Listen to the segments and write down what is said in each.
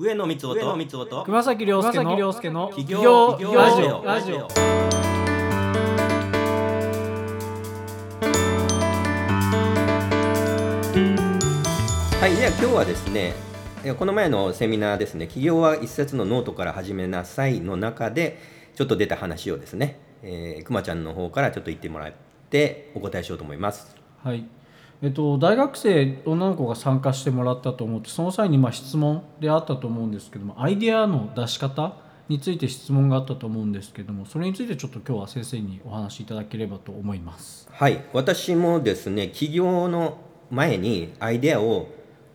上野光男と光男と熊崎亮介の亮介の企業企業ラジオ。ラジオラジオ。はいじゃあ今日はですねこの前のセミナーですね企業は一冊のノートから始めなさいの中でちょっと出た話をですね、えー、くまちゃんの方からちょっと言ってもらってお答えしようと思います。はいえっと、大学生女の子が参加してもらったと思ってその際にまあ質問であったと思うんですけどもアイデアの出し方について質問があったと思うんですけどもそれについてちょっと今日は先生にお話しいただければと思います。はい。私もですね起業の前にアイデアを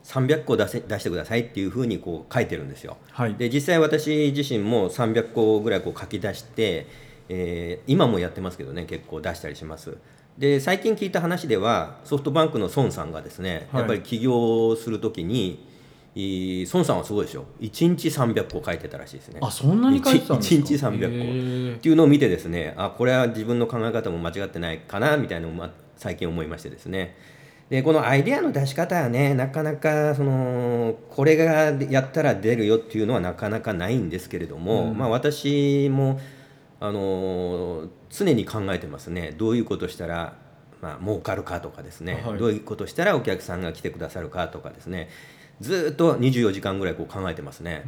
300個出せ出してくださいっていうふうにこう書いてるんですよ。はい。で実際私自身も300個ぐらいこう書き出して、えー今もやってますけどね結構出したりしますで最近聞いた話ではソフトバンクの孫さんがですね、はい。やっぱり起業するときに孫さんはすごいですよ1日300個書いてたらしいですね。あそんなに書いてたんですか？一日300個。へっていうのを見てですねあこれは自分の考え方も間違ってないかなみたいなのをま最近思いましてですね。でこのアイデアの出し方はねなかなかそのこれがやったら出るよっていうのはなかなかないんですけれども、うん。まあ私もあの常に考えてますね。どういうことしたらまあ儲かるかとかですね、はい。どういうことしたらお客さんが来てくださるかとかですね。ずっと24時間ぐらいこう考えてますね。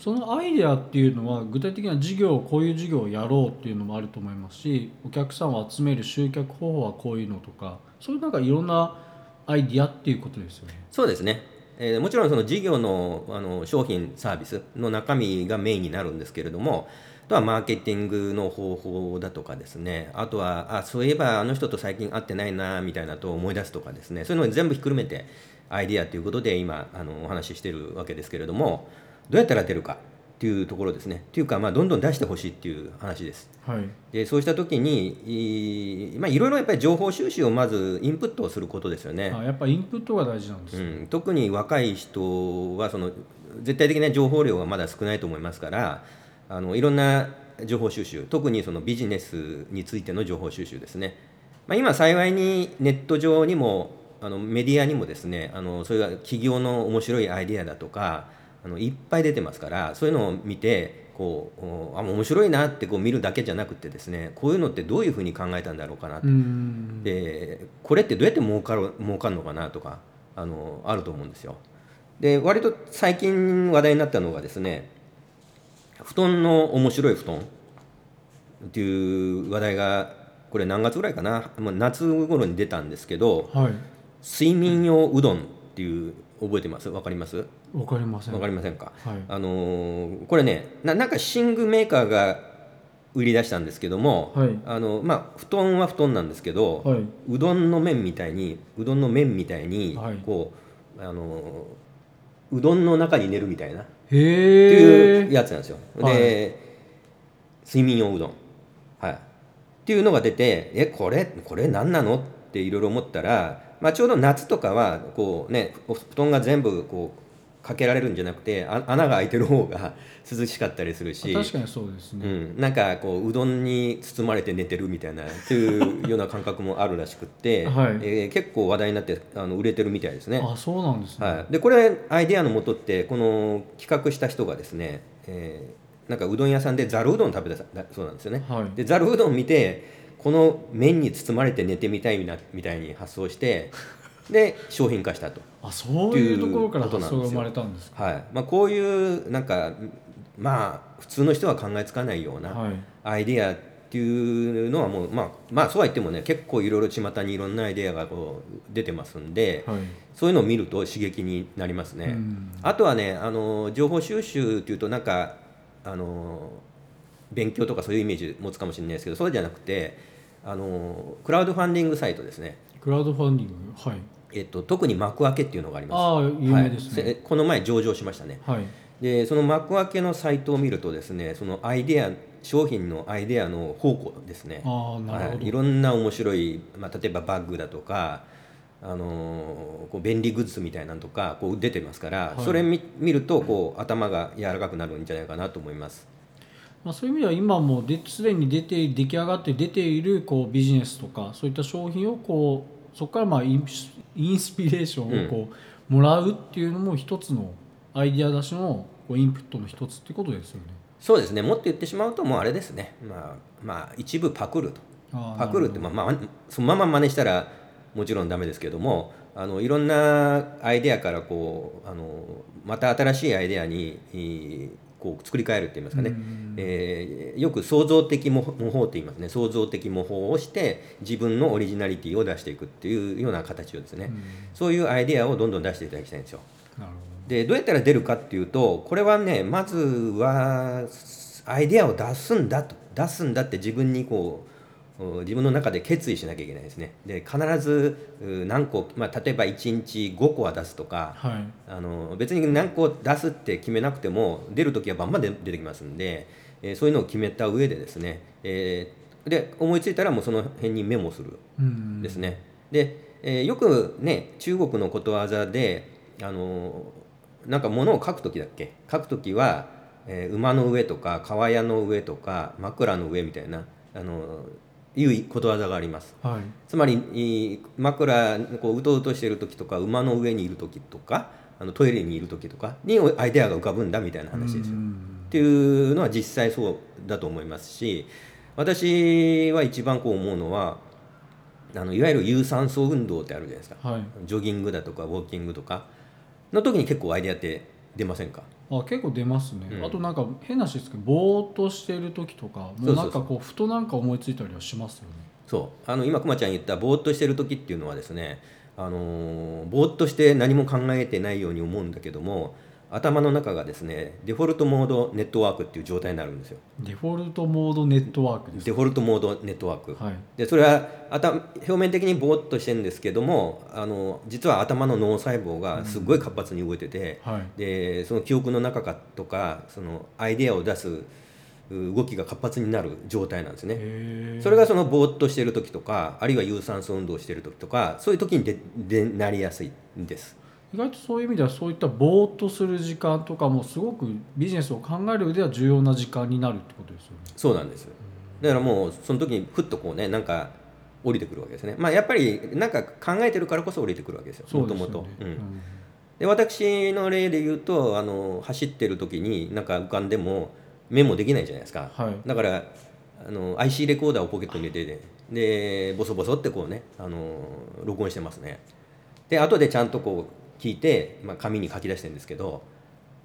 そのアイデアっていうのは具体的な事業こういう事業をやろうっていうのもあると思いますしお客さんを集める集客方法はこういうのとかそういうなんかいろんなアイデアっていうことですよね。そうですね、えーもちろんその事業のあの商品サービスの中身がメインになるんですけれどもあとはマーケティングの方法だとかですねあとはあそういえばあの人と最近会ってないなみたいなと思い出すとかですねそういうのを全部ひっくるめてアイディアということで今あのお話ししてるわけですけれどもどうやったら出るか。っていうところですね。っていうかまあどんどん出してほしいっていう話です。はい、でそうした時にいまあいろいろやっぱり情報収集をまずインプットをすることですよね。あやっぱインプットが大事なんですね、うん、特に若い人はその絶対的な情報量がまだ少ないと思いますからあのいろんな情報収集特にそのビジネスについての情報収集ですね、まあ、今幸いにネット上にもあのメディアにもですねあのそれが企業の面白いアイデアだとかあのいっぱい出てますからそういうのを見てこうおあ面白いなってこう見るだけじゃなくてですねこういうのってどういうふうに考えたんだろうかなと。うーん。でこれってどうやって儲かる儲かるのかなとかあのあると思うんですよ。で割と最近話題になったのがですね布団の面白い布団。っていう話題がこれ何月ぐらいかな、まあ、夏頃に出たんですけどはい。睡眠用うどんっていう覚えてます？わかります？わかりません。わかりませんか。はい。あのーこれねななんか寝具メーカーが売り出したんですけども、はい。あのまあ、布団は布団なんですけど、はい。うどんの麺みたいにうどんの麺みたいに、はい。こうあのうどんの中に寝るみたいなってへいうえやつなんですよ。はい。で睡眠用うどん、はい、っていうのが出てえこれこれ何なの？っていろいろ思ったら、まあ、ちょうど夏とかはこう、ね、お布団が全部こうかけられるんじゃなくてあ穴が開いてる方が 涼しかったりするし。確かにそうですね、うん、なんかこううどんに包まれて寝てるみたいなっていうような感覚もあるらしくって、はいえー結構話題になってあの売れてるみたいですね。あそうなんですね、はい、でこれアイデアのもとってこの企画した人がですね、えーなんかうどん屋さんでざるうどん食べたそうなんですよね。はいでざるうどん見てこの麺に包まれて寝てみたいなみたいに発想して で商品化したと。あそういうところから発想が生まれたんですか。はい。まあ、こういうなんかまあ普通の人は考えつかないようなはい。アイデアっていうのはもうまあまあそうは言ってもね結構いろいろ巷にいろんなアイデアがこう出てますんで、はい。そういうのを見ると刺激になりますね。うん。あとはねあの情報収集っていうとなんかあの勉強とかそういうイメージ持つかもしれないですけどそうじゃなくてあのクラウドファンディングサイトですね、クラウドファンディングはい。えっと、特に幕開けっていうのがあります。ああ有名ですね。はい。せこの前上場しましたね。はい。でその幕開けのサイトを見るとですねそのアイデア商品のアイデアの宝庫ですね。ああなるほど、はい、いろんな面白い、まあ、例えばバッグだとか、あのーこう便利グッズみたいなのとかこう出てますから、はい。それ見見るとこう頭が柔らかくなるんじゃないかなと思います。まあ、そういう意味では今もですでに出て出来上がって出ているこうビジネスとかそういった商品をこうそこからまあインスピレーションをこう、もらうっていうのも一つのアイデア出しのこうインプットの一つってことですよね。そうですね。もっと言ってしまうともうあれですね。まあまあ一部パクると。パクるってまあまあそのまま真似したらもちろんダメですけどもあのいろんなアイデアからこうあのまた新しいアイデアにこう作り変えるって言いますかね、えーよく創造的模模倣って言いますね。創造的模倣をして自分のオリジナリティを出していくっていうような形をですね、そういうアイデアをどんどん出していただきたいんですよ。でどうやったら出るかっていうとこれはねまずはアイデアを出すんだと。出すんだって自分にこうう自分の中で決意しなきゃいけないですね。で必ずう何個、まあ、例えば1日5個は出すとかどはい。あの別に何個出すって決めなくても出る時はバンバンで出てきますんで、えーそういうのを決めた上でですね、えーで思いついたらもうその辺にメモするうん。ですね。で、えーよくね中国のことわざであのなんか物を書く時だっけ？書く時は、えー馬の上とか川屋の上とか枕の上みたいなあのいうことわざがあります。はいつまりい枕こううとうとしてる時とか馬の上にいる時とかあのトイレにいる時とかにアイデアが浮かぶんだみたいな話ですよ。うんっていうのは実際そうだと思いますし私は一番こう思うのはあのいわゆる有酸素運動ってあるじゃないですかはいジョギングだとかウォーキングとかの時に結構アイデアって出ませんか？あ結構出ますね、うん。あとなんか変な話ですけどぼーっとしてる時とかもうなんかこうふとなんか思いついたりはしますよね。そう。あの今くまちゃん言ったぼーっとしてる時っていうのはですねあのーぼーっとして何も考えてないように思うんだけども頭の中がですねデフォルトモードネットワークっていう状態になるんですよ。デフォルトモードネットワークですデフォルトモードネットワーク、はい。でそれは頭表面的にぼーっとしてるんですけどもあの実は頭の脳細胞がすごい活発に動いてて、はい。でその記憶の中かとかそのアイデアを出すう動きが活発になる状態なんですね。それがそのぼーっとしてる時とかあるいは有酸素運動してる時とかそういう時にででなりやすいんです。意外とそういう意味ではそういったぼーっとする時間とかもすごくビジネスを考える上では重要な時間になるってことですよね。そうなんですだからもうその時にふっとこうねなんか降りてくるわけですね。まあやっぱりなんか考えてるからこそ降りてくるわけですよ。もともと。で私の例で言うとあの走ってる時になんか浮かんでもメモできないじゃないですか、はい。だからあの IC レコーダーをポケットに入れてでボソボソってこうねあの録音してますね。で後でちゃんとこう聞いて、まあ、紙に書き出してるんですけど、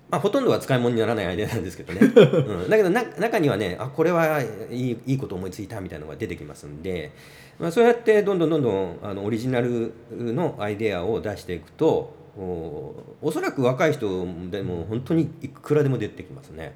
まあ、ほとんどは使い物にならないアイデアなんですけどね、うん、だけどな中にはねあこれはいいいいこと思いついたみたいなのが出てきますんで、まあ、そうやってどんどんどんどんあのオリジナルのアイデアを出していくとおおそらく若い人でも本当にいくらでも出てきますね。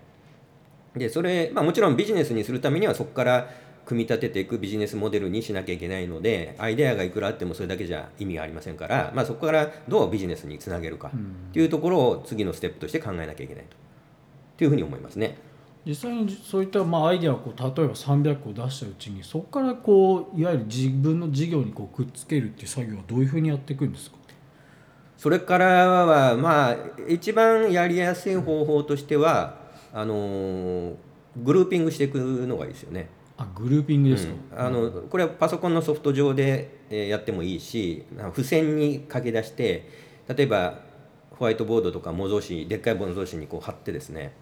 でそれ、まあ、もちろんビジネスにするためにはそこから組み立てていくビジネスモデルにしなきゃいけないのでアイデアがいくらあってもそれだけじゃ意味がありませんから、まあ、そこからどうビジネスにつなげるかっていうところを次のステップとして考えなきゃいけないとっていうふうに思いますね。実際にそういったまあアイデアをこう例えば300個出したうちにそこからこういわゆる自分の事業にこうくっつけるっていう作業はどういうふうにやっていくんですか？それからはまあ一番やりやすい方法としてはあのーグルーピングしていくのがいいですよね。あグルーピングですか、うん。あのこれはパソコンのソフト上でえーやってもいいし付箋に書き出して例えばホワイトボードとか模造紙でっかい模造紙にこう貼ってですね。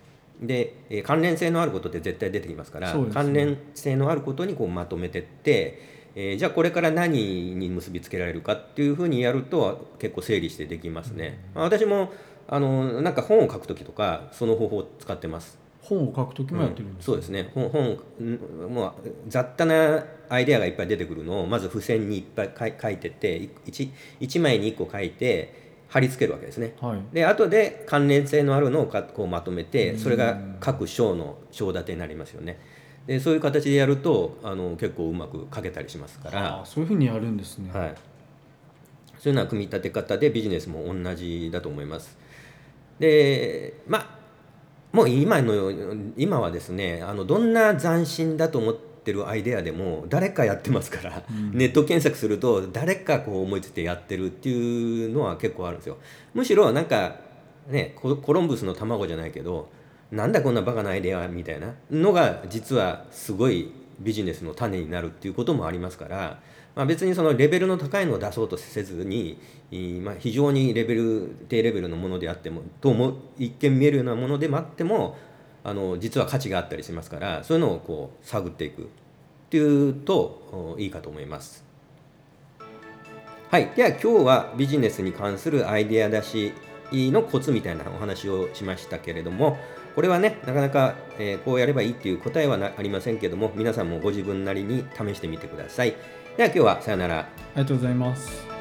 で、えー関連性のあることって絶対出てきますからね。関連性のあることにこうまとめてって、えーじゃあこれから何に結びつけられるかっていうふうにやると結構整理してできますね。まあ私もあのなんか本を書く時とかその方法を使ってます。本を書く時もやってるんですか、そうですね。本本んもう雑多なアイデアがいっぱい出てくるのをまず付箋にいっぱい書いてって1一枚に1個書いて貼り付けるわけですね。はい。で後で関連性のあるのをかこうまとめてそれが各章の章立てになりますよね。でそういう形でやるとあの結構うまく書けたりしますから。あそういうふうにやるんですね、はい、そういうような組み立て方でビジネスも同じだと思います。でまあもう今の今はですねあのどんな斬新だと思ってるアイデアでも誰かやってますから、ネット検索すると誰かこう思いついてやってるっていうのは結構あるんですよ。むしろなんかねココロンブスの卵じゃないけどなんだこんなバカなアイデアみたいなのが実はすごいビジネスの種になるっていうこともありますからまあ、別にそのレベルの高いのを出そうとせずに、まあ、非常にレベル低レベルのものであってもとも一見見えるようなものでもあってもあの実は価値があったりしますからそういうのをこう探っていくっていうといいかと思います。はい、では今日はビジネスに関するアイデア出しのコツみたいなお話をしましたけれどもこれはねなかなか、えー、こうやればいいっていう答えはありませんけども皆さんもご自分なりに試してみてください。では今日はさよなら。ありがとうございます。